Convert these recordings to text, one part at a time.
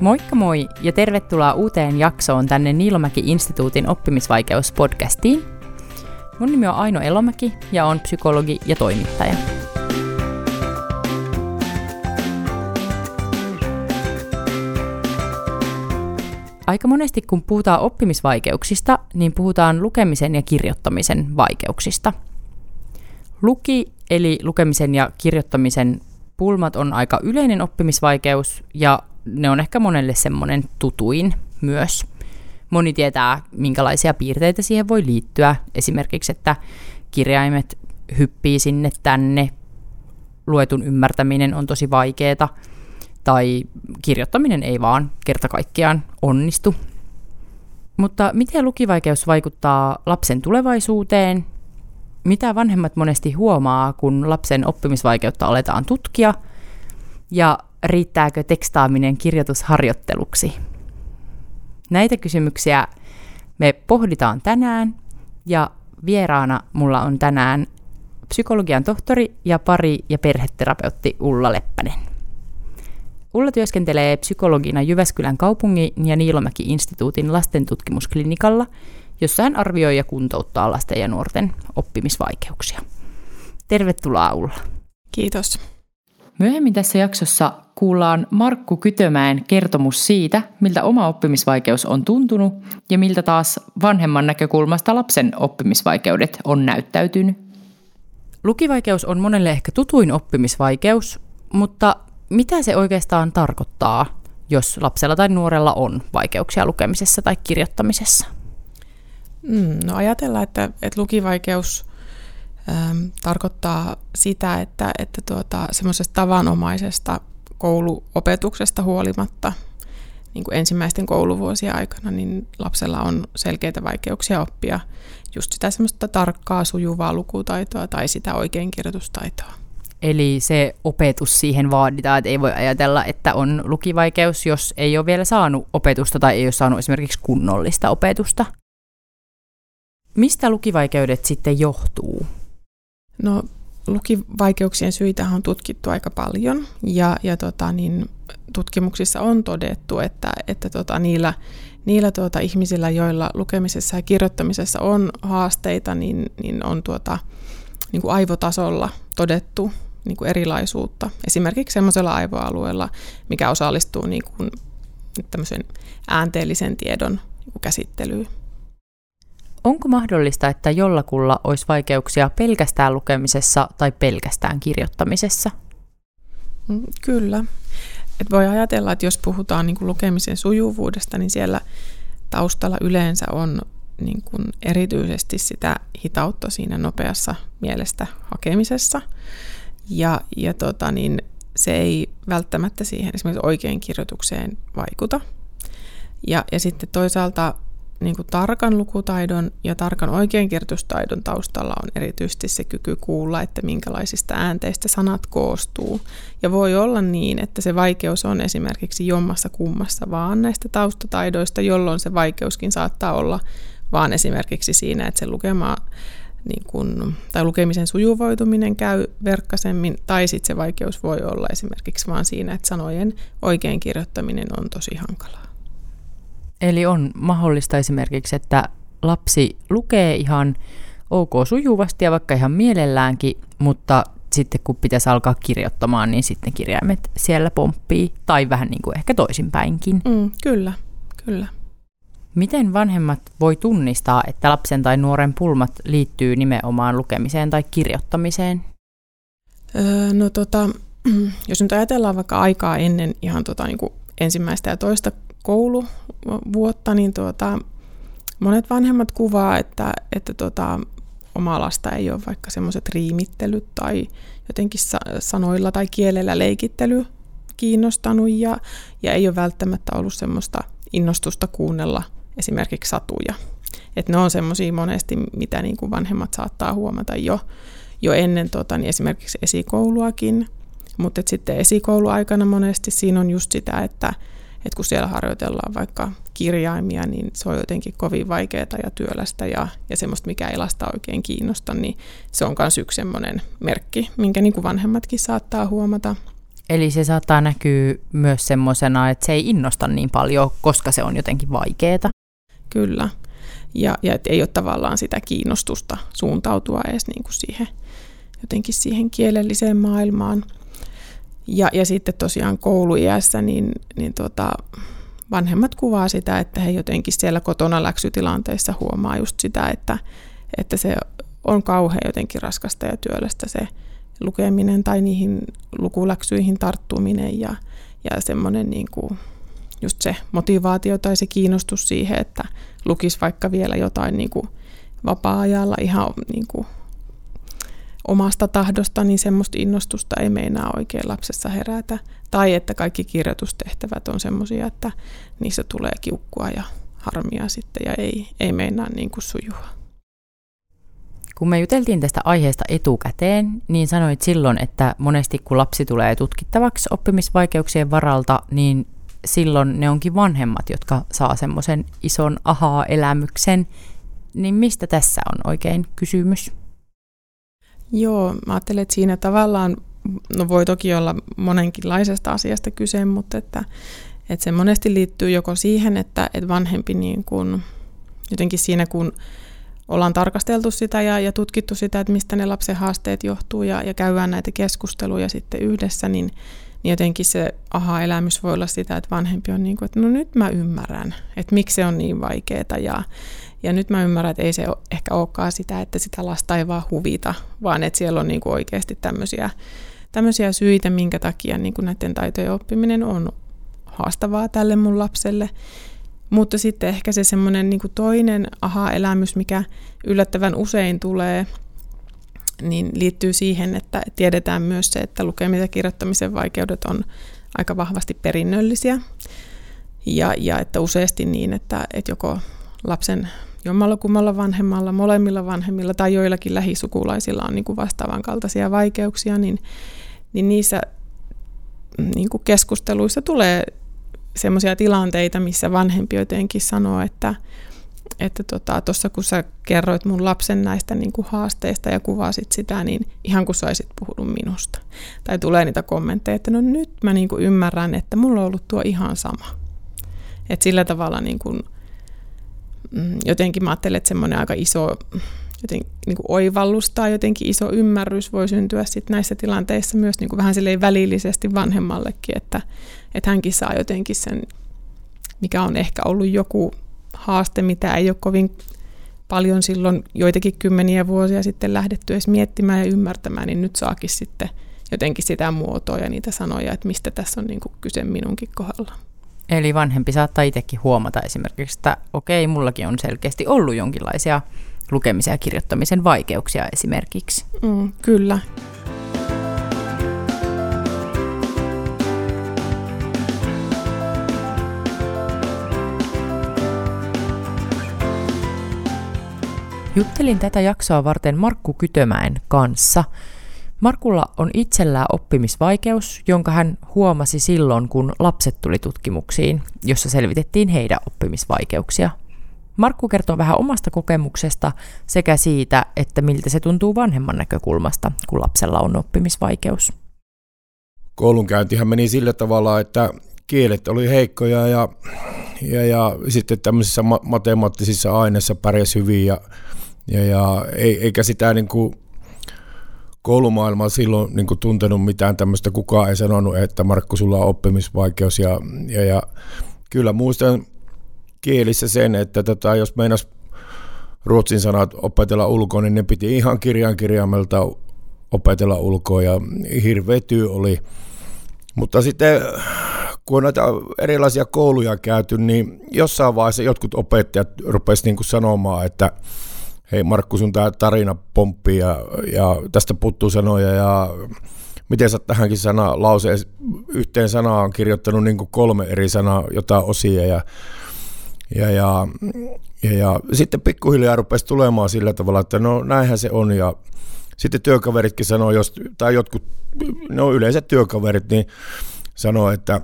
Moikka moi ja tervetuloa uuteen jaksoon tänne Niilomäki-instituutin oppimisvaikeuspodcastiin. Mun nimi on Aino Elomäki ja on psykologi ja toimittaja. Aika monesti kun puhutaan oppimisvaikeuksista, niin puhutaan lukemisen ja kirjoittamisen vaikeuksista. Luki eli lukemisen ja kirjoittamisen pulmat on aika yleinen oppimisvaikeus ja ne on ehkä monelle semmoinen tutuin myös. Moni tietää, minkälaisia piirteitä siihen voi liittyä. Esimerkiksi, että kirjaimet hyppii sinne tänne, luetun ymmärtäminen on tosi vaikeaa, tai kirjoittaminen ei vaan kerta kaikkiaan onnistu. Mutta miten lukivaikeus vaikuttaa lapsen tulevaisuuteen? Mitä vanhemmat monesti huomaa, kun lapsen oppimisvaikeutta aletaan tutkia? Ja riittääkö tekstaaminen kirjoitusharjoitteluksi? Näitä kysymyksiä me pohditaan tänään ja vieraana mulla on tänään psykologian tohtori ja pari- ja perheterapeutti Ulla Leppänen. Ulla työskentelee psykologina Jyväskylän kaupungin ja Niilomäki-instituutin lastentutkimusklinikalla, jossa hän arvioi ja kuntouttaa lasten ja nuorten oppimisvaikeuksia. Tervetuloa Ulla. Kiitos. Myöhemmin tässä jaksossa kuullaan Markku Kytömäen kertomus siitä, miltä oma oppimisvaikeus on tuntunut ja miltä taas vanhemman näkökulmasta lapsen oppimisvaikeudet on näyttäytynyt. Lukivaikeus on monelle ehkä tutuin oppimisvaikeus, mutta mitä se oikeastaan tarkoittaa, jos lapsella tai nuorella on vaikeuksia lukemisessa tai kirjoittamisessa? Mm, no ajatellaan, että, että lukivaikeus tarkoittaa sitä, että, että tuota, semmoisesta tavanomaisesta kouluopetuksesta huolimatta niin kuin ensimmäisten kouluvuosien aikana, niin lapsella on selkeitä vaikeuksia oppia just sitä semmoista tarkkaa sujuvaa lukutaitoa tai sitä oikeinkirjoitustaitoa. Eli se opetus siihen vaaditaan, että ei voi ajatella, että on lukivaikeus, jos ei ole vielä saanut opetusta tai ei ole saanut esimerkiksi kunnollista opetusta. Mistä lukivaikeudet sitten johtuu? No lukivaikeuksien syitä on tutkittu aika paljon ja, ja tota, niin, tutkimuksissa on todettu, että, että tota, niillä, niillä tuota, ihmisillä, joilla lukemisessa ja kirjoittamisessa on haasteita, niin, niin on tuota, niin kuin aivotasolla todettu niin kuin erilaisuutta. Esimerkiksi sellaisella aivoalueella, mikä osallistuu niin kuin, äänteellisen tiedon niin kuin käsittelyyn. Onko mahdollista, että jollakulla olisi vaikeuksia pelkästään lukemisessa tai pelkästään kirjoittamisessa? Mm, kyllä. Et voi ajatella, että jos puhutaan niin kuin lukemisen sujuvuudesta, niin siellä taustalla yleensä on niin kuin erityisesti sitä hitautta siinä nopeassa mielestä hakemisessa. Ja, ja tota, niin se ei välttämättä siihen esimerkiksi oikein kirjoitukseen vaikuta. Ja, ja sitten toisaalta niin kuin tarkan lukutaidon ja tarkan oikeinkirjoitustaidon taustalla on erityisesti se kyky kuulla, että minkälaisista äänteistä sanat koostuu. Ja voi olla niin, että se vaikeus on esimerkiksi jommassa kummassa vaan näistä taustataidoista, jolloin se vaikeuskin saattaa olla vaan esimerkiksi siinä, että se lukema niin kun, tai lukemisen sujuvoituminen käy verkkasemmin, tai sitten se vaikeus voi olla esimerkiksi vaan siinä, että sanojen oikein kirjoittaminen on tosi hankalaa. Eli on mahdollista esimerkiksi, että lapsi lukee ihan ok sujuvasti ja vaikka ihan mielelläänkin, mutta sitten kun pitäisi alkaa kirjoittamaan, niin sitten kirjaimet siellä pomppii, tai vähän niin kuin ehkä toisinpäinkin. Mm, kyllä, kyllä. Miten vanhemmat voi tunnistaa, että lapsen tai nuoren pulmat liittyy nimenomaan lukemiseen tai kirjoittamiseen? Öö, no tota, jos nyt ajatellaan vaikka aikaa ennen ihan tota, niin kuin ensimmäistä ja toista kouluvuotta, niin tuota, monet vanhemmat kuvaa, että, että tuota, oma lasta ei ole vaikka semmoiset riimittelyt tai jotenkin sanoilla tai kielellä leikittely kiinnostanut ja, ja ei ole välttämättä ollut semmoista innostusta kuunnella esimerkiksi satuja. Et ne on semmoisia monesti, mitä niin kuin vanhemmat saattaa huomata jo, jo ennen tota, niin esimerkiksi esikouluakin. Mutta sitten esikouluaikana monesti siinä on just sitä, että että kun siellä harjoitellaan vaikka kirjaimia, niin se on jotenkin kovin vaikeaa ja työlästä ja, ja semmoista, mikä ei lasta oikein kiinnosta, niin se on myös yksi semmoinen merkki, minkä niin kuin vanhemmatkin saattaa huomata. Eli se saattaa näkyä myös semmoisena, että se ei innosta niin paljon, koska se on jotenkin vaikeaa. Kyllä. Ja, ja et ei ole tavallaan sitä kiinnostusta suuntautua edes niin kuin siihen, jotenkin siihen kielelliseen maailmaan. Ja, ja sitten tosiaan kouluiässä niin, niin tota, vanhemmat kuvaa sitä, että he jotenkin siellä kotona läksytilanteissa huomaa just sitä, että, että se on kauhean jotenkin raskasta ja työlästä se lukeminen tai niihin lukuläksyihin tarttuminen ja, ja semmoinen niin kuin just se motivaatio tai se kiinnostus siihen, että lukisi vaikka vielä jotain niin kuin vapaa-ajalla ihan niin kuin omasta tahdosta, niin semmoista innostusta ei meinaa oikein lapsessa herätä. Tai että kaikki kirjoitustehtävät on semmoisia, että niissä tulee kiukkua ja harmia sitten ja ei, ei meinaa niin kuin sujua. Kun me juteltiin tästä aiheesta etukäteen, niin sanoit silloin, että monesti kun lapsi tulee tutkittavaksi oppimisvaikeuksien varalta, niin silloin ne onkin vanhemmat, jotka saa semmoisen ison ahaa-elämyksen. Niin mistä tässä on oikein kysymys? Joo, mä ajattelen, että siinä tavallaan, no voi toki olla monenkinlaisesta asiasta kyse, mutta että, että se monesti liittyy joko siihen, että, että vanhempi niin kuin, jotenkin siinä kun ollaan tarkasteltu sitä ja, ja tutkittu sitä, että mistä ne lapsen haasteet johtuu ja, ja käydään näitä keskusteluja sitten yhdessä, niin, niin jotenkin se aha-elämys voi olla sitä, että vanhempi on niin kuin, että no nyt mä ymmärrän, että miksi se on niin vaikeaa ja, ja nyt mä ymmärrän, että ei se ehkä olekaan sitä, että sitä lasta ei vaan huvita, vaan että siellä on niin kuin oikeasti tämmöisiä, tämmöisiä syitä, minkä takia niin kuin näiden taitojen oppiminen on haastavaa tälle mun lapselle. Mutta sitten ehkä se semmoinen niin toinen aha-elämys, mikä yllättävän usein tulee, niin liittyy siihen, että tiedetään myös se, että lukemisen ja kirjoittamisen vaikeudet on aika vahvasti perinnöllisiä. Ja, ja että useasti niin, että, että joko lapsen jommalla kummalla vanhemmalla, molemmilla vanhemmilla tai joillakin lähisukulaisilla on niin kuin vastaavan kaltaisia vaikeuksia, niin, niin niissä niin kuin keskusteluissa tulee sellaisia tilanteita, missä vanhempi jotenkin sanoo, että että tuossa tota, kun sä kerroit mun lapsen näistä niin kuin haasteista ja kuvasit sitä, niin ihan kuin saisit puhunut minusta. Tai tulee niitä kommentteja, että no nyt mä niin kuin ymmärrän, että mulla on ollut tuo ihan sama. Että sillä tavalla niin kuin, mm, jotenkin mä ajattelen, että semmoinen aika iso joten, niin kuin oivallus tai jotenkin iso ymmärrys voi syntyä sit näissä tilanteissa myös niin kuin vähän välillisesti vanhemmallekin, että, että hänkin saa jotenkin sen, mikä on ehkä ollut joku haaste, mitä ei ole kovin paljon silloin joitakin kymmeniä vuosia sitten lähdetty edes miettimään ja ymmärtämään, niin nyt saakin sitten jotenkin sitä muotoa ja niitä sanoja, että mistä tässä on niin kuin kyse minunkin kohdalla. Eli vanhempi saattaa itsekin huomata esimerkiksi, että okei, mullakin on selkeästi ollut jonkinlaisia lukemisen ja kirjoittamisen vaikeuksia esimerkiksi. Mm, kyllä. Juttelin tätä jaksoa varten Markku Kytömäen kanssa. Markulla on itsellään oppimisvaikeus, jonka hän huomasi silloin, kun lapset tuli tutkimuksiin, jossa selvitettiin heidän oppimisvaikeuksia. Markku kertoo vähän omasta kokemuksesta sekä siitä, että miltä se tuntuu vanhemman näkökulmasta, kun lapsella on oppimisvaikeus. Koulunkäyntihän meni sillä tavalla, että kielet oli heikkoja ja, ja, ja sitten tämmöisissä matemaattisissa aineissa pärjäsi hyvin ja ja, ja eikä sitä niin kuin koulumaailmaa silloin niin kuin tuntenut mitään tämmöistä, kukaan ei sanonut, että Markku, sulla on oppimisvaikeus. Ja, ja, ja kyllä muistan kielissä sen, että tota, jos meinas ruotsin sanat opetella ulkoa, niin ne piti ihan kirjan kirjaimelta opetella ulkoa ja hirveä työ oli. Mutta sitten kun on näitä erilaisia kouluja käyty, niin jossain vaiheessa jotkut opettajat rupesivat niin sanomaan, että hei Markku, sun tämä tarina pomppii ja, ja tästä puuttuu sanoja ja miten sä tähänkin sana, lause, yhteen sanaan kirjoittanut niin kolme eri sanaa, jotain osia ja, ja, ja, ja, ja sitten pikkuhiljaa rupesi tulemaan sillä tavalla, että no näinhän se on ja sitten työkaveritkin sanoo, jos, tai jotkut, no yleensä työkaverit, niin sanoo, että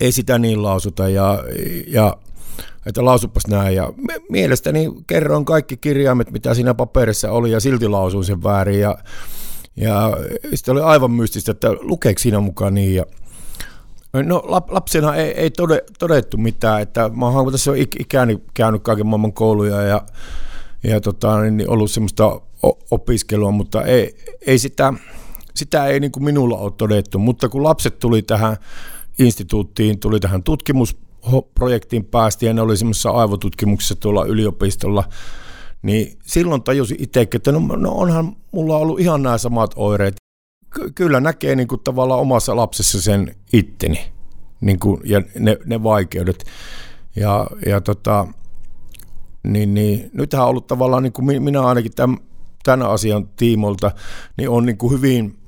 ei sitä niin lausuta ja, ja että lausupas näin. Ja mielestäni kerroin kaikki kirjaimet, mitä siinä paperissa oli, ja silti lausuin sen väärin. Ja, ja sitten oli aivan mystistä, että lukeeko siinä mukaan niin. Ja, no lapsena ei, ei tode, todettu mitään, että mä oon tässä ikäni käynyt kaiken maailman kouluja ja, ja tota, niin ollut semmoista opiskelua, mutta ei, ei sitä, sitä ei niin kuin minulla ole todettu. Mutta kun lapset tuli tähän instituuttiin, tuli tähän tutkimusprojektiin päästi ja ne oli semmoisessa aivotutkimuksessa tuolla yliopistolla, niin silloin tajusin itsekin, että no, no onhan mulla ollut ihan nämä samat oireet. Ky- kyllä näkee niin kuin tavallaan omassa lapsessa sen itteni niin kuin, ja ne, ne vaikeudet. Ja, ja tota, niin, niin, nythän on ollut tavallaan, niin kuin minä ainakin tämän, tämän asian tiimolta, niin on niin kuin hyvin,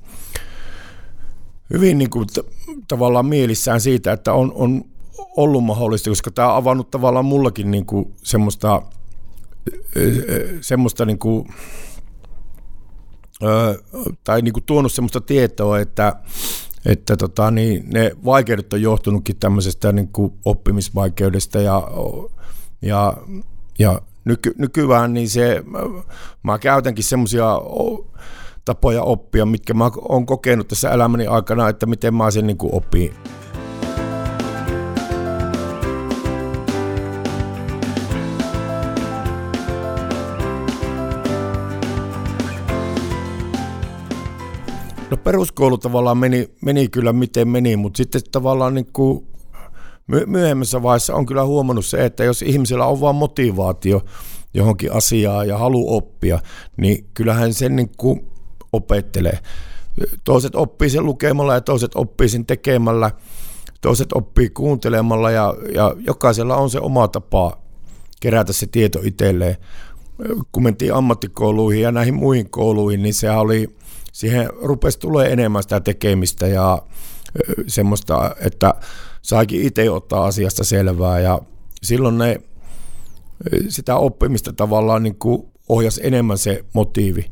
hyvin niin kuin t- tavallaan mielissään siitä, että on, on ollut mahdollista, koska tämä on avannut tavallaan mullakin niin kuin semmoista semmoista niin kuin, tai niin kuin tuonut semmoista tietoa, että, että tota, niin ne vaikeudet on johtunutkin tämmöisestä niin kuin oppimisvaikeudesta ja, ja, ja nyky, nykyään niin se, mä käytänkin semmoisia tapoja oppia, mitkä mä oon kokenut tässä elämäni aikana, että miten mä sen niin kuin opin. Peruskoulu tavallaan meni, meni kyllä miten meni, mutta sitten tavallaan niin kuin myöhemmässä vaiheessa on kyllä huomannut se, että jos ihmisellä on vain motivaatio johonkin asiaan ja halu oppia, niin kyllähän sen niin kuin opettelee. Toiset oppii sen lukemalla ja toiset oppii sen tekemällä, toiset oppii kuuntelemalla ja, ja jokaisella on se oma tapa kerätä se tieto itselleen. Kun mentiin ammattikouluihin ja näihin muihin kouluihin, niin se oli siihen rupesi tulee enemmän sitä tekemistä ja semmoista, että saikin itse ottaa asiasta selvää ja silloin ne, sitä oppimista tavallaan niin kuin ohjasi enemmän se motiivi.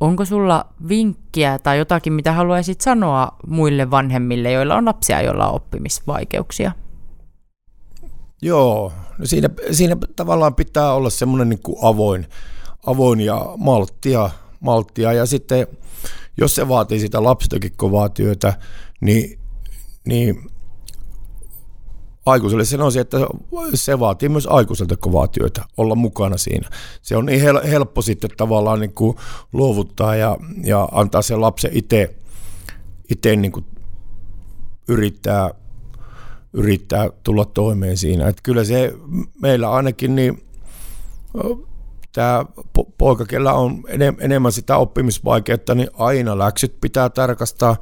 Onko sulla vinkkiä tai jotakin, mitä haluaisit sanoa muille vanhemmille, joilla on lapsia, joilla on oppimisvaikeuksia? Joo, no siinä, siinä tavallaan pitää olla semmoinen niin kuin avoin, avoin ja malttia malttia. Ja sitten jos se vaatii sitä lapsitakin kovaa työtä, niin, niin aikuiselle sanoisin, että se vaatii myös aikuiselta kovaa työtä, olla mukana siinä. Se on niin hel- helppo sitten tavallaan niin kuin luovuttaa ja, ja antaa se lapsen itse, itse niin kuin yrittää, yrittää tulla toimeen siinä. Että kyllä se meillä ainakin niin tämä poika, kellä on enemmän sitä oppimisvaikeutta, niin aina läksyt pitää tarkastaa,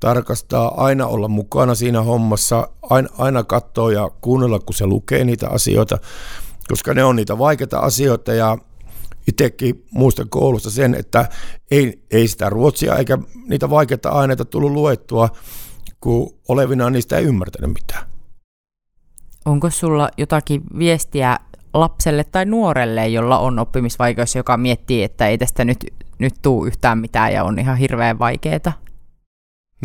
tarkastaa, aina olla mukana siinä hommassa, aina, aina katsoa ja kuunnella, kun se lukee niitä asioita, koska ne on niitä vaikeita asioita ja itsekin muistan koulusta sen, että ei, ei sitä ruotsia eikä niitä vaikeita aineita tullut luettua, kun olevina niistä ei ymmärtänyt mitään. Onko sulla jotakin viestiä lapselle tai nuorelle, jolla on oppimisvaikeus, joka miettii, että ei tästä nyt, nyt tuu yhtään mitään ja on ihan hirveän vaikeaa?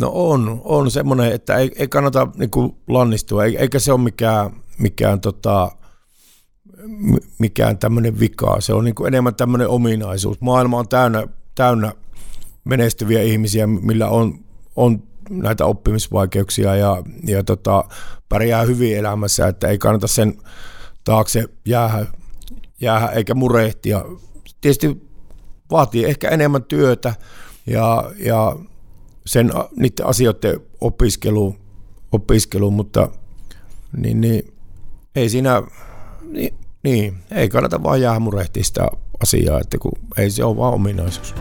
No on, on semmoinen, että ei, ei kannata niin lannistua, eikä se ole mikään, mikään, tota, mikään tämmöinen vika. Se on niin kuin enemmän tämmöinen ominaisuus. Maailma on täynnä, täynnä menestyviä ihmisiä, millä on, on näitä oppimisvaikeuksia ja, ja tota, pärjää hyvin elämässä, että ei kannata sen taakse jäähä, jäähä eikä murehtia. Tietysti vaatii ehkä enemmän työtä ja, ja sen, niiden asioiden opiskelu, opiskelu mutta niin, niin, ei siinä, niin, niin, ei kannata vaan jäädä murehtia sitä asiaa, että kun ei se ole vaan ominaisuus.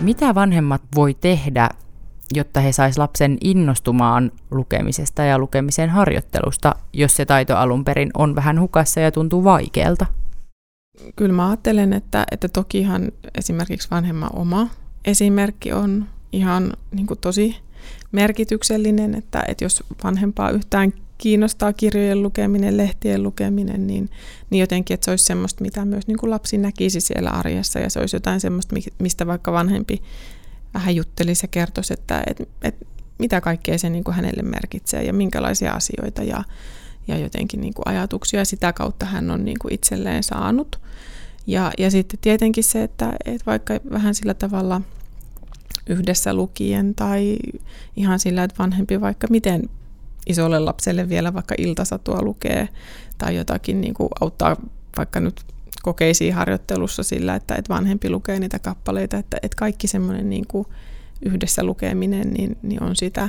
Mitä vanhemmat voi tehdä, jotta he sais lapsen innostumaan lukemisesta ja lukemisen harjoittelusta, jos se taito alun perin on vähän hukassa ja tuntuu vaikealta? Kyllä mä ajattelen, että, että tokihan esimerkiksi vanhemman oma esimerkki on ihan niin kuin tosi merkityksellinen, että, että jos vanhempaa yhtään kiinnostaa kirjojen lukeminen, lehtien lukeminen, niin, niin jotenkin, että se olisi semmoista, mitä myös niin kuin lapsi näkisi siellä arjessa ja se olisi jotain semmoista, mistä vaikka vanhempi vähän juttelisi ja kertoisi, että, että, että mitä kaikkea se niin kuin hänelle merkitsee ja minkälaisia asioita ja, ja jotenkin niin kuin ajatuksia sitä kautta hän on niin kuin itselleen saanut. Ja, ja sitten tietenkin se, että, että vaikka vähän sillä tavalla yhdessä lukien tai ihan sillä, että vanhempi vaikka miten isolle lapselle vielä vaikka iltasatua lukee tai jotakin niin kuin auttaa vaikka nyt kokeisiin harjoittelussa sillä, että, että vanhempi lukee niitä kappaleita, että, että kaikki semmoinen niin yhdessä lukeminen niin, niin on sitä,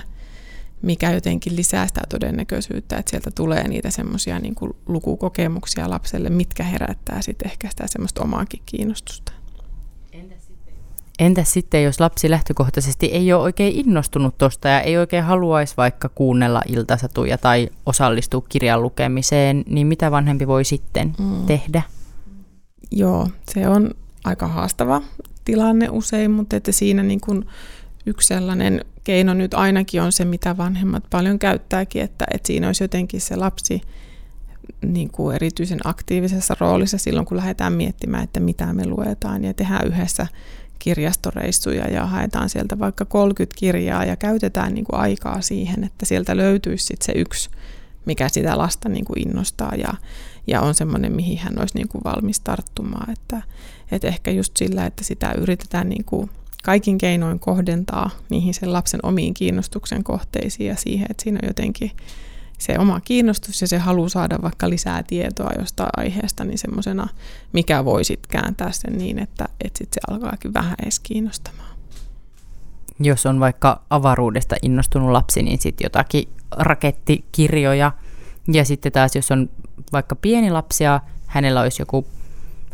mikä jotenkin lisää sitä todennäköisyyttä, että sieltä tulee niitä semmoisia niin lukukokemuksia lapselle, mitkä herättää sitten ehkä sitä semmoista omaakin kiinnostusta. Entäs sitten, jos lapsi lähtökohtaisesti ei ole oikein innostunut tuosta ja ei oikein haluaisi vaikka kuunnella iltasatuja tai osallistua kirjan lukemiseen, niin mitä vanhempi voi sitten mm. tehdä? Joo, se on aika haastava tilanne usein, mutta että siinä niin kuin yksi sellainen keino nyt ainakin on se, mitä vanhemmat paljon käyttääkin, että, että siinä olisi jotenkin se lapsi niin kuin erityisen aktiivisessa roolissa silloin, kun lähdetään miettimään, että mitä me luetaan ja tehdään yhdessä kirjastoreissuja ja haetaan sieltä vaikka 30 kirjaa ja käytetään niin kuin aikaa siihen, että sieltä löytyisi sit se yksi, mikä sitä lasta niin kuin innostaa ja, ja on semmoinen, mihin hän olisi niin kuin valmis tarttumaan. Että, että ehkä just sillä, että sitä yritetään niin kuin kaikin keinoin kohdentaa niihin sen lapsen omiin kiinnostuksen kohteisiin ja siihen, että siinä on jotenkin se oma kiinnostus ja se halu saada vaikka lisää tietoa jostain aiheesta, niin semmoisena, mikä voi sitten kääntää sen niin, että, että sit se alkaakin vähän edes kiinnostamaan. Jos on vaikka avaruudesta innostunut lapsi, niin sitten jotakin rakettikirjoja. Ja sitten taas, jos on vaikka pieni lapsi ja hänellä olisi joku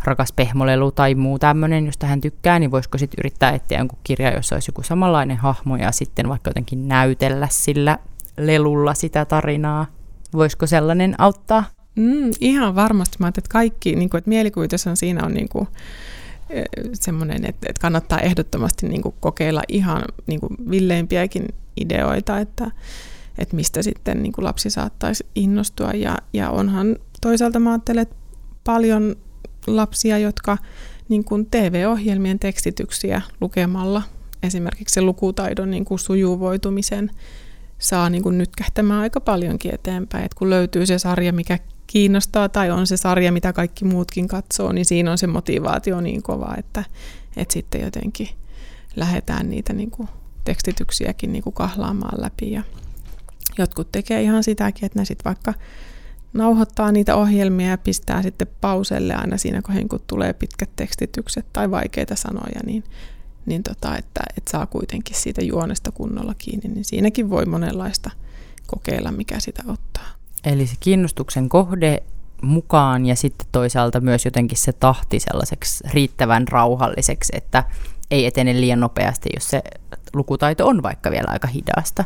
rakas pehmolelu tai muu tämmöinen, josta hän tykkää, niin voisiko sitten yrittää etsiä jonkun kirja, jossa olisi joku samanlainen hahmo ja sitten vaikka jotenkin näytellä sillä lelulla sitä tarinaa. Voisiko sellainen auttaa? Mm, ihan varmasti. Mä että kaikki, niin kuin, että mielikuvitus on siinä on niin kuin, semmoinen, että, että kannattaa ehdottomasti niin kuin, kokeilla ihan niin kuin, villeimpiäkin ideoita, että, että mistä sitten niin kuin, lapsi saattaisi innostua. Ja, ja onhan toisaalta mä ajattelen, että paljon lapsia, jotka niin kuin TV-ohjelmien tekstityksiä lukemalla esimerkiksi lukutaidon niin kuin sujuvoitumisen saa niin kuin nytkähtämään aika paljonkin eteenpäin. Et kun löytyy se sarja, mikä kiinnostaa, tai on se sarja, mitä kaikki muutkin katsoo, niin siinä on se motivaatio niin kova, että, että sitten jotenkin lähdetään niitä niin kuin tekstityksiäkin niin kuin kahlaamaan läpi. Ja jotkut tekee ihan sitäkin, että ne sitten vaikka nauhoittaa niitä ohjelmia ja pistää sitten pauselle aina siinä, kun tulee pitkät tekstitykset tai vaikeita sanoja, niin niin tota, että, että saa kuitenkin siitä juonesta kunnolla kiinni, niin siinäkin voi monenlaista kokeilla, mikä sitä ottaa. Eli se kiinnostuksen kohde mukaan ja sitten toisaalta myös jotenkin se tahti sellaiseksi riittävän rauhalliseksi, että ei etene liian nopeasti, jos se lukutaito on vaikka vielä aika hidasta.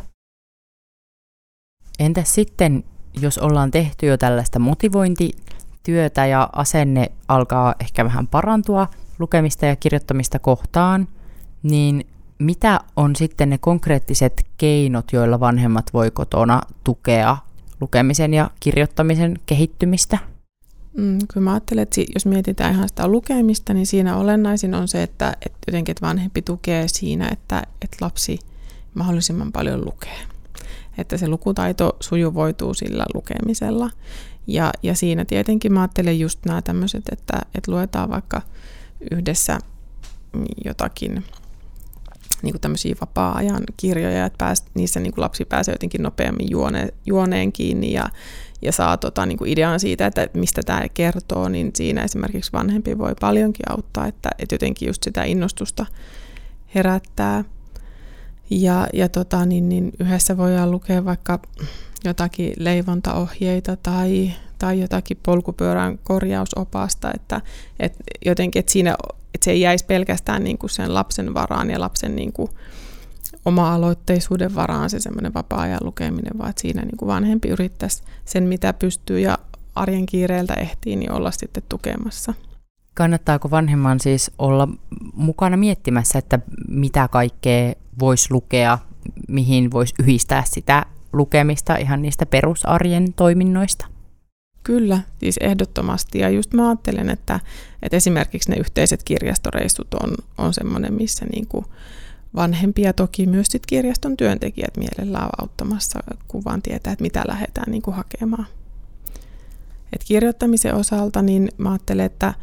Entäs sitten, jos ollaan tehty jo tällaista motivointityötä ja asenne alkaa ehkä vähän parantua lukemista ja kirjoittamista kohtaan – niin mitä on sitten ne konkreettiset keinot, joilla vanhemmat voi kotona tukea lukemisen ja kirjoittamisen kehittymistä? Mm, kyllä mä ajattelen, että jos mietitään ihan sitä lukemista, niin siinä olennaisin on se, että, että jotenkin että vanhempi tukee siinä, että, että lapsi mahdollisimman paljon lukee. Että se lukutaito sujuvoituu sillä lukemisella. Ja, ja siinä tietenkin mä ajattelen just nämä tämmöiset, että, että luetaan vaikka yhdessä jotakin niin kuin tämmöisiä vapaa-ajan kirjoja, että pääs, niissä niin kuin lapsi pääsee jotenkin nopeammin juone, juoneen kiinni ja, ja saa tota, niin kuin idean siitä, että mistä tämä kertoo, niin siinä esimerkiksi vanhempi voi paljonkin auttaa, että, että jotenkin just sitä innostusta herättää. Ja, ja tota, niin, niin yhdessä voidaan lukea vaikka jotakin leivontaohjeita tai, tai jotakin polkupyörän korjausopasta, että, että jotenkin, että siinä että se ei jäisi pelkästään niin kuin sen lapsen varaan ja lapsen niin kuin oma-aloitteisuuden varaan se semmoinen vapaa-ajan lukeminen, vaan että siinä niin kuin vanhempi yrittäisi sen, mitä pystyy ja arjen kiireeltä ehtii, niin olla sitten tukemassa. Kannattaako vanhemman siis olla mukana miettimässä, että mitä kaikkea voisi lukea, mihin voisi yhdistää sitä lukemista ihan niistä perusarjen toiminnoista? Kyllä, siis ehdottomasti. Ja just mä ajattelen, että, että esimerkiksi ne yhteiset kirjastoreissut on, on semmoinen, missä niin kuin vanhempia toki myös sit kirjaston työntekijät mielellään auttamassa, kuvan tietää, että mitä lähdetään niin kuin hakemaan. Et kirjoittamisen osalta niin mä ajattelen, että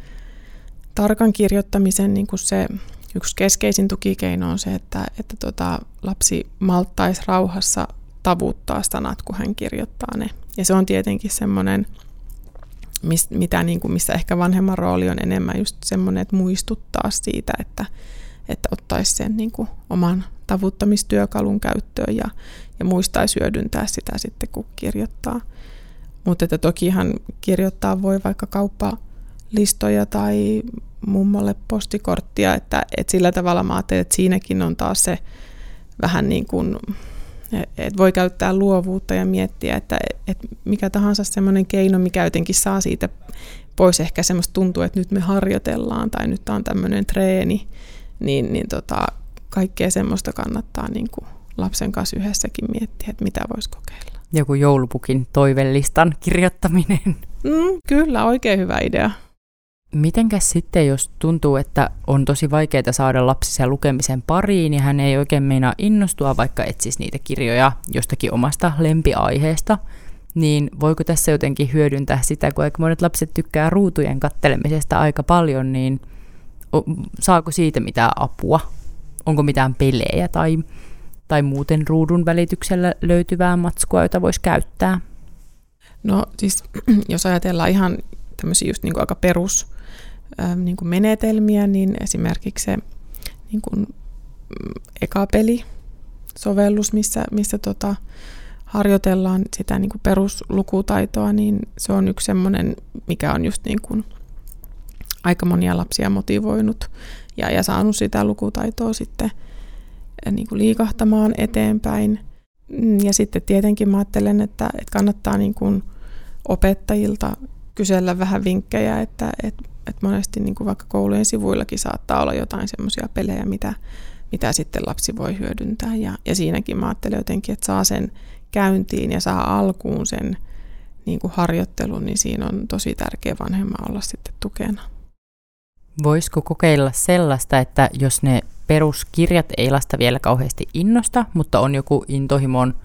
tarkan kirjoittamisen niin kuin se yksi keskeisin tukikeino on se, että, että tota, lapsi malttaisi rauhassa tavuttaa sanat, kun hän kirjoittaa ne. Ja se on tietenkin semmoinen, mitä, niin kuin, missä ehkä vanhemman rooli on enemmän just semmoinen, että muistuttaa siitä, että, että ottaisi sen niin kuin, oman tavuttamistyökalun käyttöön ja, ja muistaisi hyödyntää sitä sitten, kun kirjoittaa. Mutta että tokihan kirjoittaa voi vaikka kauppalistoja tai mummolle postikorttia, että, että sillä tavalla mä ajattelen, että siinäkin on taas se vähän niin kuin, että voi käyttää luovuutta ja miettiä, että, että mikä tahansa semmoinen keino, mikä jotenkin saa siitä pois ehkä semmoista tuntuu, että nyt me harjoitellaan tai nyt on tämmöinen treeni, niin, niin tota, kaikkea semmoista kannattaa niin kuin lapsen kanssa yhdessäkin miettiä, että mitä voisi kokeilla. Joku joulupukin toivellistan kirjoittaminen. Mm, kyllä, oikein hyvä idea. Mitenkäs sitten, jos tuntuu, että on tosi vaikeaa saada lapsi lukemisen pariin ja hän ei oikein meinaa innostua, vaikka etsisi niitä kirjoja jostakin omasta lempiaiheesta, niin voiko tässä jotenkin hyödyntää sitä, kun aika monet lapset tykkää ruutujen kattelemisesta aika paljon, niin saako siitä mitään apua? Onko mitään pelejä tai, tai muuten ruudun välityksellä löytyvää matskua, jota voisi käyttää? No siis, jos ajatellaan ihan tämmöisiä just niin kuin aika perus niin kuin menetelmiä, niin esimerkiksi se niin kuin, mm, ekapeli, sovellus, missä, missä tota, harjoitellaan sitä niin kuin peruslukutaitoa, niin se on yksi semmoinen, mikä on just niin kuin aika monia lapsia motivoinut ja, ja saanut sitä lukutaitoa sitten niin kuin liikahtamaan eteenpäin. Mm, ja sitten tietenkin mä ajattelen, että, että kannattaa niin kuin opettajilta kysellä vähän vinkkejä, että, että että monesti niin kuin vaikka koulujen sivuillakin saattaa olla jotain semmoisia pelejä, mitä, mitä sitten lapsi voi hyödyntää. Ja, ja siinäkin mä ajattelen jotenkin, että saa sen käyntiin ja saa alkuun sen niin kuin harjoittelun, niin siinä on tosi tärkeä vanhemman olla sitten tukena. Voisiko kokeilla sellaista, että jos ne peruskirjat ei lasta vielä kauheasti innosta, mutta on joku intohimon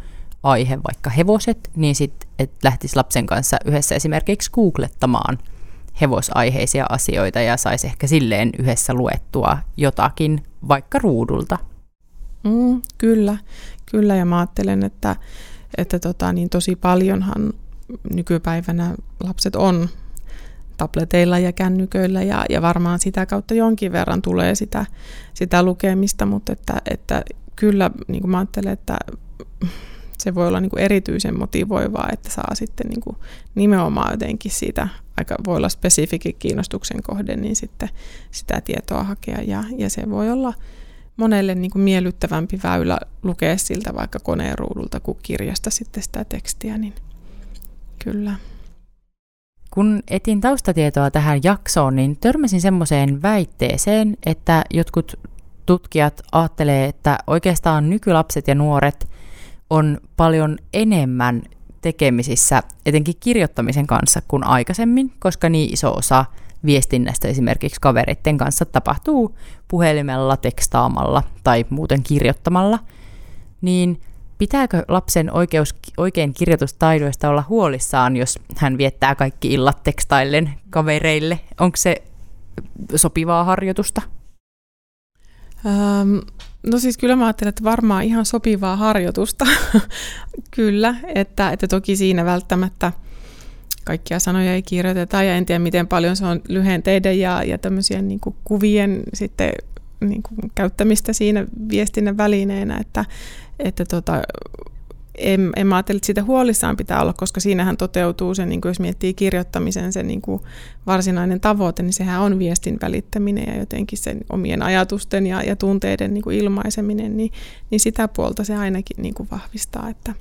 aihe, vaikka hevoset, niin sitten lähtisi lapsen kanssa yhdessä esimerkiksi googlettamaan – hevosaiheisia asioita ja saisi ehkä silleen yhdessä luettua jotakin vaikka ruudulta. Mm, kyllä, kyllä ja mä ajattelen, että, että tota, niin tosi paljonhan nykypäivänä lapset on tableteilla ja kännyköillä ja, ja varmaan sitä kautta jonkin verran tulee sitä, sitä lukemista, mutta että, että kyllä niin kuin mä ajattelen, että se voi olla niin kuin erityisen motivoivaa, että saa sitten niin kuin nimenomaan jotenkin siitä, aika voi olla spesifikin kiinnostuksen kohde, niin sitten sitä tietoa hakea. Ja, ja se voi olla monelle niin kuin miellyttävämpi väylä lukea siltä vaikka koneen ruudulta kuin kirjasta sitten sitä tekstiä, niin kyllä. Kun etin taustatietoa tähän jaksoon, niin törmäsin semmoiseen väitteeseen, että jotkut tutkijat ajattelee, että oikeastaan nykylapset ja nuoret on paljon enemmän tekemisissä, etenkin kirjoittamisen kanssa kuin aikaisemmin, koska niin iso osa viestinnästä esimerkiksi kavereiden kanssa tapahtuu puhelimella, tekstaamalla tai muuten kirjoittamalla, niin pitääkö lapsen oikeus, oikein kirjoitustaidoista olla huolissaan, jos hän viettää kaikki illat tekstaillen kavereille? Onko se sopivaa harjoitusta? Ähm, No siis kyllä mä ajattelen, että varmaan ihan sopivaa harjoitusta. kyllä, että, että toki siinä välttämättä kaikkia sanoja ei kirjoiteta ja en tiedä miten paljon se on lyhenteiden ja, ja tämmöisiä niin kuvien sitten niin kuin käyttämistä siinä viestinnän välineenä, että, että tota, en, en mä ajattele, että siitä huolissaan pitää olla, koska siinähän toteutuu se, niin kuin jos miettii kirjoittamisen se niin kuin varsinainen tavoite, niin sehän on viestin välittäminen ja jotenkin sen omien ajatusten ja, ja tunteiden niin kuin ilmaiseminen, niin, niin sitä puolta se ainakin niin kuin vahvistaa. Että.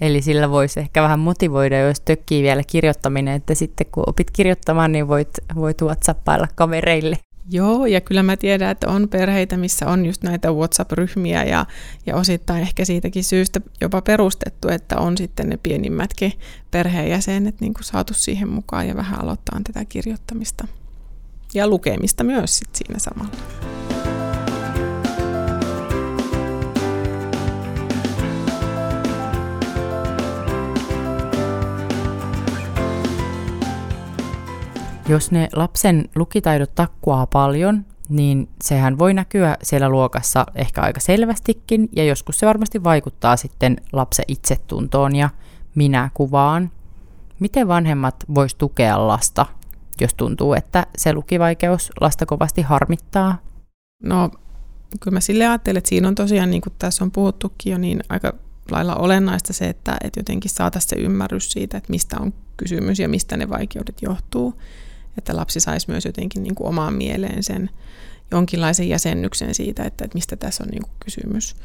Eli sillä voisi ehkä vähän motivoida, jos tökkii vielä kirjoittaminen, että sitten kun opit kirjoittamaan, niin voit, voit WhatsAppailla kavereille. Joo, ja kyllä mä tiedän, että on perheitä, missä on just näitä WhatsApp-ryhmiä ja, ja osittain ehkä siitäkin syystä jopa perustettu, että on sitten ne pienimmätkin perheenjäsenet niin kuin saatu siihen mukaan ja vähän aloittaa tätä kirjoittamista. Ja lukemista myös sit siinä samalla. Jos ne lapsen lukitaidot takkuaa paljon, niin sehän voi näkyä siellä luokassa ehkä aika selvästikin, ja joskus se varmasti vaikuttaa sitten lapsen itsetuntoon ja minäkuvaan. Miten vanhemmat vois tukea lasta, jos tuntuu, että se lukivaikeus lasta kovasti harmittaa? No, kyllä mä sille ajattelen, että siinä on tosiaan, niin kuin tässä on puhuttukin jo, niin aika lailla olennaista se, että, että jotenkin saataisiin se ymmärrys siitä, että mistä on kysymys ja mistä ne vaikeudet johtuu. Että lapsi saisi myös jotenkin niin kuin omaan mieleen sen jonkinlaisen jäsennyksen siitä, että, että mistä tässä on niin kuin kysymys.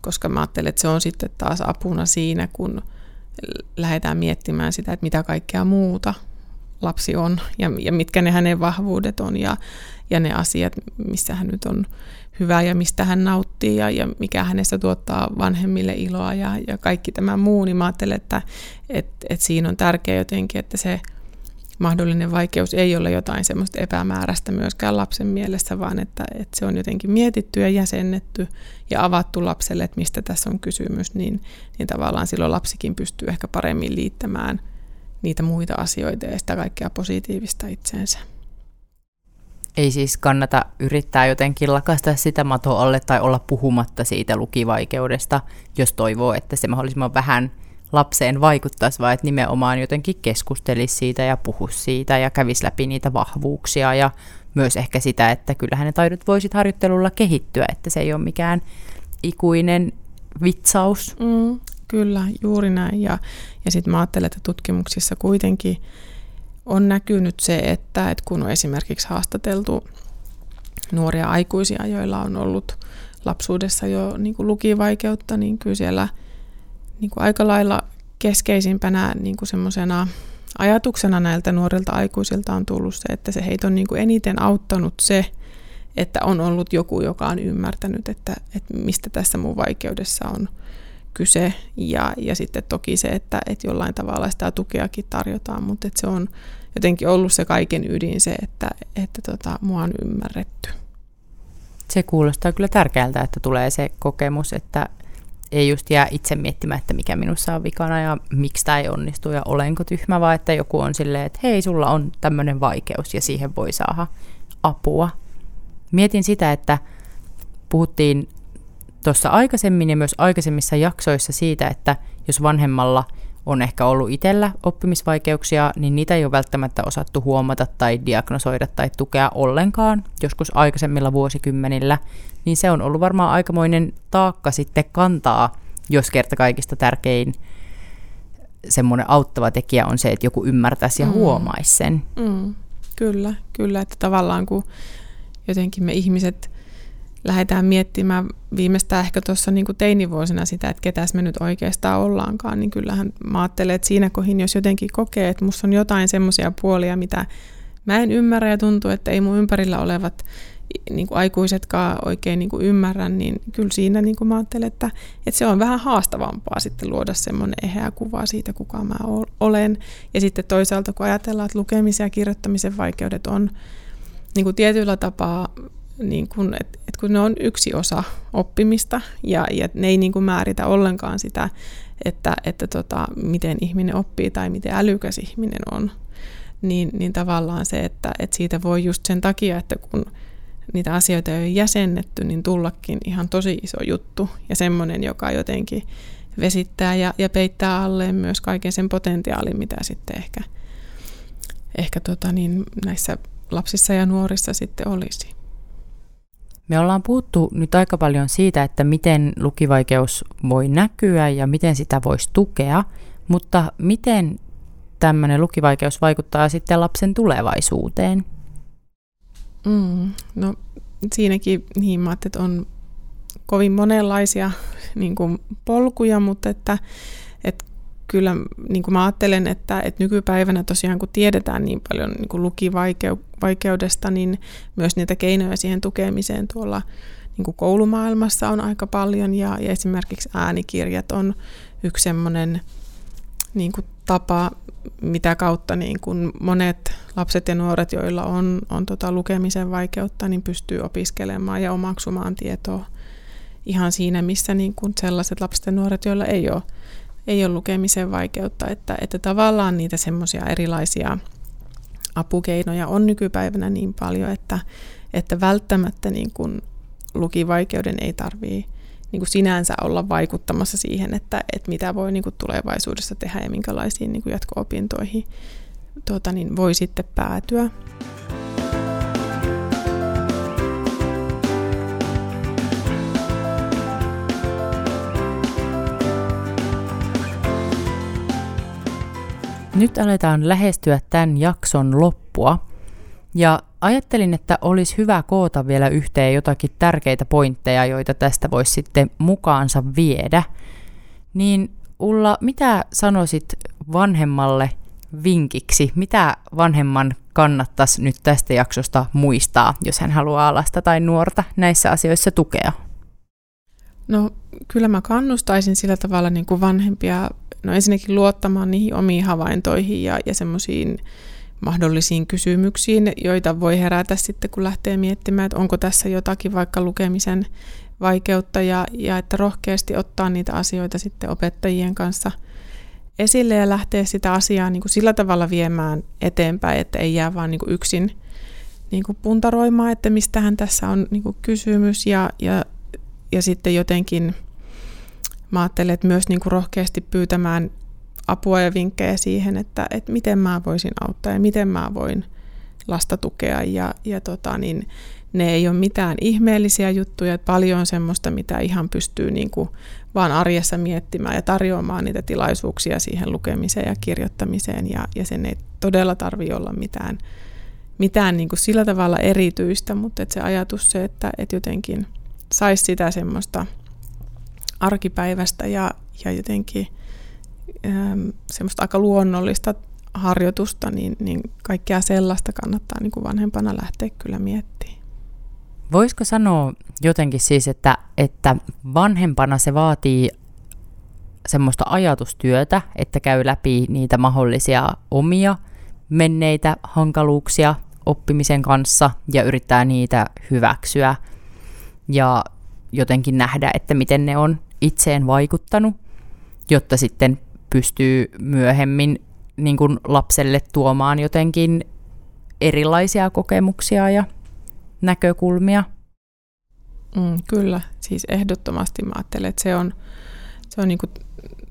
Koska mä ajattelen, että se on sitten taas apuna siinä, kun lähdetään miettimään sitä, että mitä kaikkea muuta lapsi on ja, ja mitkä ne hänen vahvuudet on ja, ja ne asiat, missä hän nyt on hyvä ja mistä hän nauttii ja, ja mikä hänestä tuottaa vanhemmille iloa ja, ja kaikki tämä muu, niin mä ajattelen, että et, et siinä on tärkeää jotenkin, että se mahdollinen vaikeus ei ole jotain semmoista epämääräistä myöskään lapsen mielessä, vaan että, että se on jotenkin mietitty ja jäsennetty ja avattu lapselle, että mistä tässä on kysymys, niin, niin tavallaan silloin lapsikin pystyy ehkä paremmin liittämään niitä muita asioita ja sitä kaikkea positiivista itseensä. Ei siis kannata yrittää jotenkin lakasta sitä matoa alle tai olla puhumatta siitä lukivaikeudesta, jos toivoo, että se mahdollisimman vähän lapseen vaikuttaisi, vaan että nimenomaan jotenkin keskustelisi siitä ja puhuisi siitä ja kävisi läpi niitä vahvuuksia ja myös ehkä sitä, että kyllähän ne taidot voisit harjoittelulla kehittyä, että se ei ole mikään ikuinen vitsaus. Mm, kyllä, juuri näin. Ja, ja sitten mä ajattelen, että tutkimuksissa kuitenkin on näkynyt se, että, että kun on esimerkiksi haastateltu nuoria aikuisia, joilla on ollut lapsuudessa jo niin kuin lukivaikeutta, niin kyllä siellä niin kuin aika lailla keskeisimpänä niin kuin semmoisena ajatuksena näiltä nuorilta aikuisilta on tullut se, että se heitä on niin kuin eniten auttanut se, että on ollut joku, joka on ymmärtänyt, että, että mistä tässä mun vaikeudessa on kyse. Ja, ja sitten toki se, että, että jollain tavalla sitä tukeakin tarjotaan, mutta että se on jotenkin ollut se kaiken ydin se, että, että tota, mua on ymmärretty. Se kuulostaa kyllä tärkeältä, että tulee se kokemus, että ei just jää itse miettimään, että mikä minussa on vikana ja miksi tämä ei onnistu ja olenko tyhmä, vaan että joku on silleen, että hei, sulla on tämmöinen vaikeus ja siihen voi saada apua. Mietin sitä, että puhuttiin tuossa aikaisemmin ja myös aikaisemmissa jaksoissa siitä, että jos vanhemmalla on ehkä ollut itsellä oppimisvaikeuksia, niin niitä ei ole välttämättä osattu huomata tai diagnosoida tai tukea ollenkaan, joskus aikaisemmilla vuosikymmenillä, niin se on ollut varmaan aikamoinen taakka sitten kantaa, jos kerta kaikista tärkein semmoinen auttava tekijä on se, että joku ymmärtäisi ja mm. huomaisi sen. Mm. Kyllä, kyllä, että tavallaan kun jotenkin me ihmiset lähdetään miettimään viimeistään ehkä tuossa niin teinivuosina sitä, että ketäs me nyt oikeastaan ollaankaan, niin kyllähän mä ajattelen, että siinä kohin, jos jotenkin kokee, että musta on jotain semmoisia puolia, mitä mä en ymmärrä ja tuntuu, että ei mun ympärillä olevat niin kuin aikuisetkaan oikein niin kuin ymmärrä, niin kyllä siinä niin kuin mä ajattelen, että, että se on vähän haastavampaa sitten luoda semmoinen eheä kuva siitä, kuka mä olen. Ja sitten toisaalta, kun ajatellaan, että lukemisen ja kirjoittamisen vaikeudet on niin kuin tietyllä tapaa niin kun, et, et kun ne on yksi osa oppimista ja, ja ne ei niin kuin määritä ollenkaan sitä, että, että tota, miten ihminen oppii tai miten älykäs ihminen on, niin, niin tavallaan se, että, että siitä voi just sen takia, että kun niitä asioita ei ole jäsennetty, niin tullakin ihan tosi iso juttu ja semmoinen, joka jotenkin vesittää ja, ja peittää alleen myös kaiken sen potentiaalin, mitä sitten ehkä, ehkä tota niin, näissä lapsissa ja nuorissa sitten olisi. Me ollaan puhuttu nyt aika paljon siitä, että miten lukivaikeus voi näkyä ja miten sitä voisi tukea, mutta miten tämmöinen lukivaikeus vaikuttaa sitten lapsen tulevaisuuteen? Mm, no siinäkin niin mä että on kovin monenlaisia niin kuin polkuja, mutta että, että kyllä niin kuin mä ajattelen, että, että nykypäivänä tosiaan kun tiedetään niin paljon niin kuin lukivaikeudesta, niin myös niitä keinoja siihen tukemiseen tuolla niin kuin koulumaailmassa on aika paljon. Ja, ja esimerkiksi äänikirjat on yksi semmoinen niin kuin tapa, mitä kautta niin kuin monet lapset ja nuoret, joilla on, on tota lukemisen vaikeutta, niin pystyy opiskelemaan ja omaksumaan tietoa ihan siinä, missä niin kuin sellaiset lapset ja nuoret, joilla ei ole ei ole lukemisen vaikeutta, että, että tavallaan niitä semmoisia erilaisia apukeinoja on nykypäivänä niin paljon, että, että välttämättä niin kuin lukivaikeuden ei tarvitse niin kuin sinänsä olla vaikuttamassa siihen, että, että mitä voi niin kuin tulevaisuudessa tehdä ja minkälaisiin niin kuin jatko-opintoihin tuota, niin voi sitten päätyä. Nyt aletaan lähestyä tämän jakson loppua. Ja ajattelin, että olisi hyvä koota vielä yhteen jotakin tärkeitä pointteja, joita tästä voisi sitten mukaansa viedä. Niin Ulla, mitä sanoisit vanhemmalle vinkiksi? Mitä vanhemman kannattaisi nyt tästä jaksosta muistaa, jos hän haluaa lasta tai nuorta näissä asioissa tukea? No kyllä mä kannustaisin sillä tavalla niin kuin vanhempia no ensinnäkin luottamaan niihin omiin havaintoihin ja, ja semmoisiin mahdollisiin kysymyksiin, joita voi herätä sitten, kun lähtee miettimään, että onko tässä jotakin vaikka lukemisen vaikeutta ja, ja että rohkeasti ottaa niitä asioita sitten opettajien kanssa esille ja lähtee sitä asiaa niin kuin sillä tavalla viemään eteenpäin, että ei jää vaan niin kuin yksin niin kuin puntaroimaan, että mistähän tässä on niin kuin kysymys ja, ja, ja sitten jotenkin mä ajattelen, että myös niin kuin rohkeasti pyytämään apua ja vinkkejä siihen, että, että miten mä voisin auttaa ja miten mä voin lasta tukea. Ja, ja tota, niin ne ei ole mitään ihmeellisiä juttuja, että paljon on semmoista, mitä ihan pystyy niin kuin vaan arjessa miettimään ja tarjoamaan niitä tilaisuuksia siihen lukemiseen ja kirjoittamiseen. Ja, ja sen ei todella tarvi olla mitään, mitään niin kuin sillä tavalla erityistä, mutta että se ajatus se, että, että jotenkin saisi sitä semmoista arkipäivästä ja, ja jotenkin ähm, semmoista aika luonnollista harjoitusta, niin, niin kaikkea sellaista kannattaa niin kuin vanhempana lähteä kyllä miettimään. Voisiko sanoa jotenkin siis, että, että vanhempana se vaatii semmoista ajatustyötä, että käy läpi niitä mahdollisia omia menneitä hankaluuksia oppimisen kanssa ja yrittää niitä hyväksyä ja jotenkin nähdä, että miten ne on itseen vaikuttanut, jotta sitten pystyy myöhemmin niin kuin lapselle tuomaan jotenkin erilaisia kokemuksia ja näkökulmia. Mm, kyllä, siis ehdottomasti mä ajattelen, että se on, se on niin kuin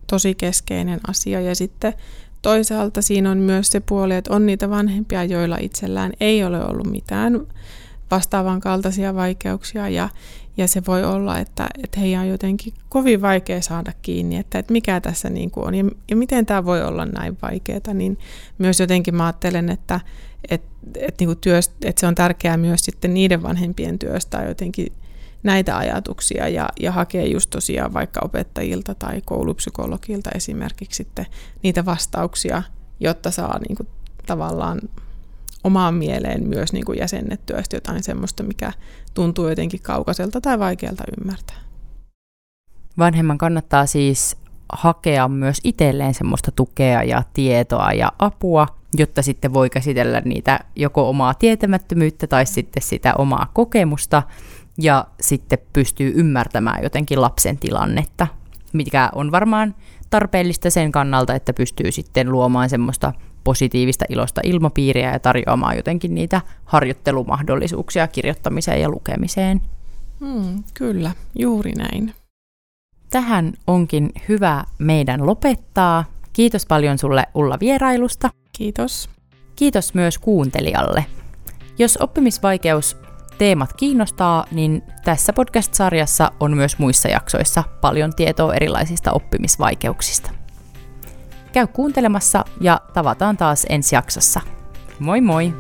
tosi keskeinen asia. Ja sitten toisaalta siinä on myös se puoli, että on niitä vanhempia, joilla itsellään ei ole ollut mitään vastaavan kaltaisia vaikeuksia ja, ja se voi olla, että, että heidän on jotenkin kovin vaikea saada kiinni, että, että mikä tässä niin kuin on ja, ja miten tämä voi olla näin vaikeaa, niin myös jotenkin mä ajattelen, että, että, että, niin kuin työst, että se on tärkeää myös sitten niiden vanhempien työstä jotenkin näitä ajatuksia ja, ja hakee just tosiaan vaikka opettajilta tai koulupsykologilta esimerkiksi sitten niitä vastauksia, jotta saa niin kuin tavallaan omaan mieleen myös niin kuin jäsennettyä jotain semmoista, mikä tuntuu jotenkin kaukaiselta tai vaikealta ymmärtää. Vanhemman kannattaa siis hakea myös itselleen semmoista tukea ja tietoa ja apua, jotta sitten voi käsitellä niitä joko omaa tietämättömyyttä tai sitten sitä omaa kokemusta ja sitten pystyy ymmärtämään jotenkin lapsen tilannetta, mikä on varmaan tarpeellista sen kannalta, että pystyy sitten luomaan semmoista positiivista ilosta ilmapiiriä ja tarjoamaan jotenkin niitä harjoittelumahdollisuuksia kirjoittamiseen ja lukemiseen. Hmm, kyllä, juuri näin. Tähän onkin hyvä meidän lopettaa. Kiitos paljon sulle Ulla vierailusta. Kiitos. Kiitos myös kuuntelijalle. Jos oppimisvaikeus teemat kiinnostaa, niin tässä podcast-sarjassa on myös muissa jaksoissa paljon tietoa erilaisista oppimisvaikeuksista. Käy kuuntelemassa ja tavataan taas ensi jaksossa. Moi moi!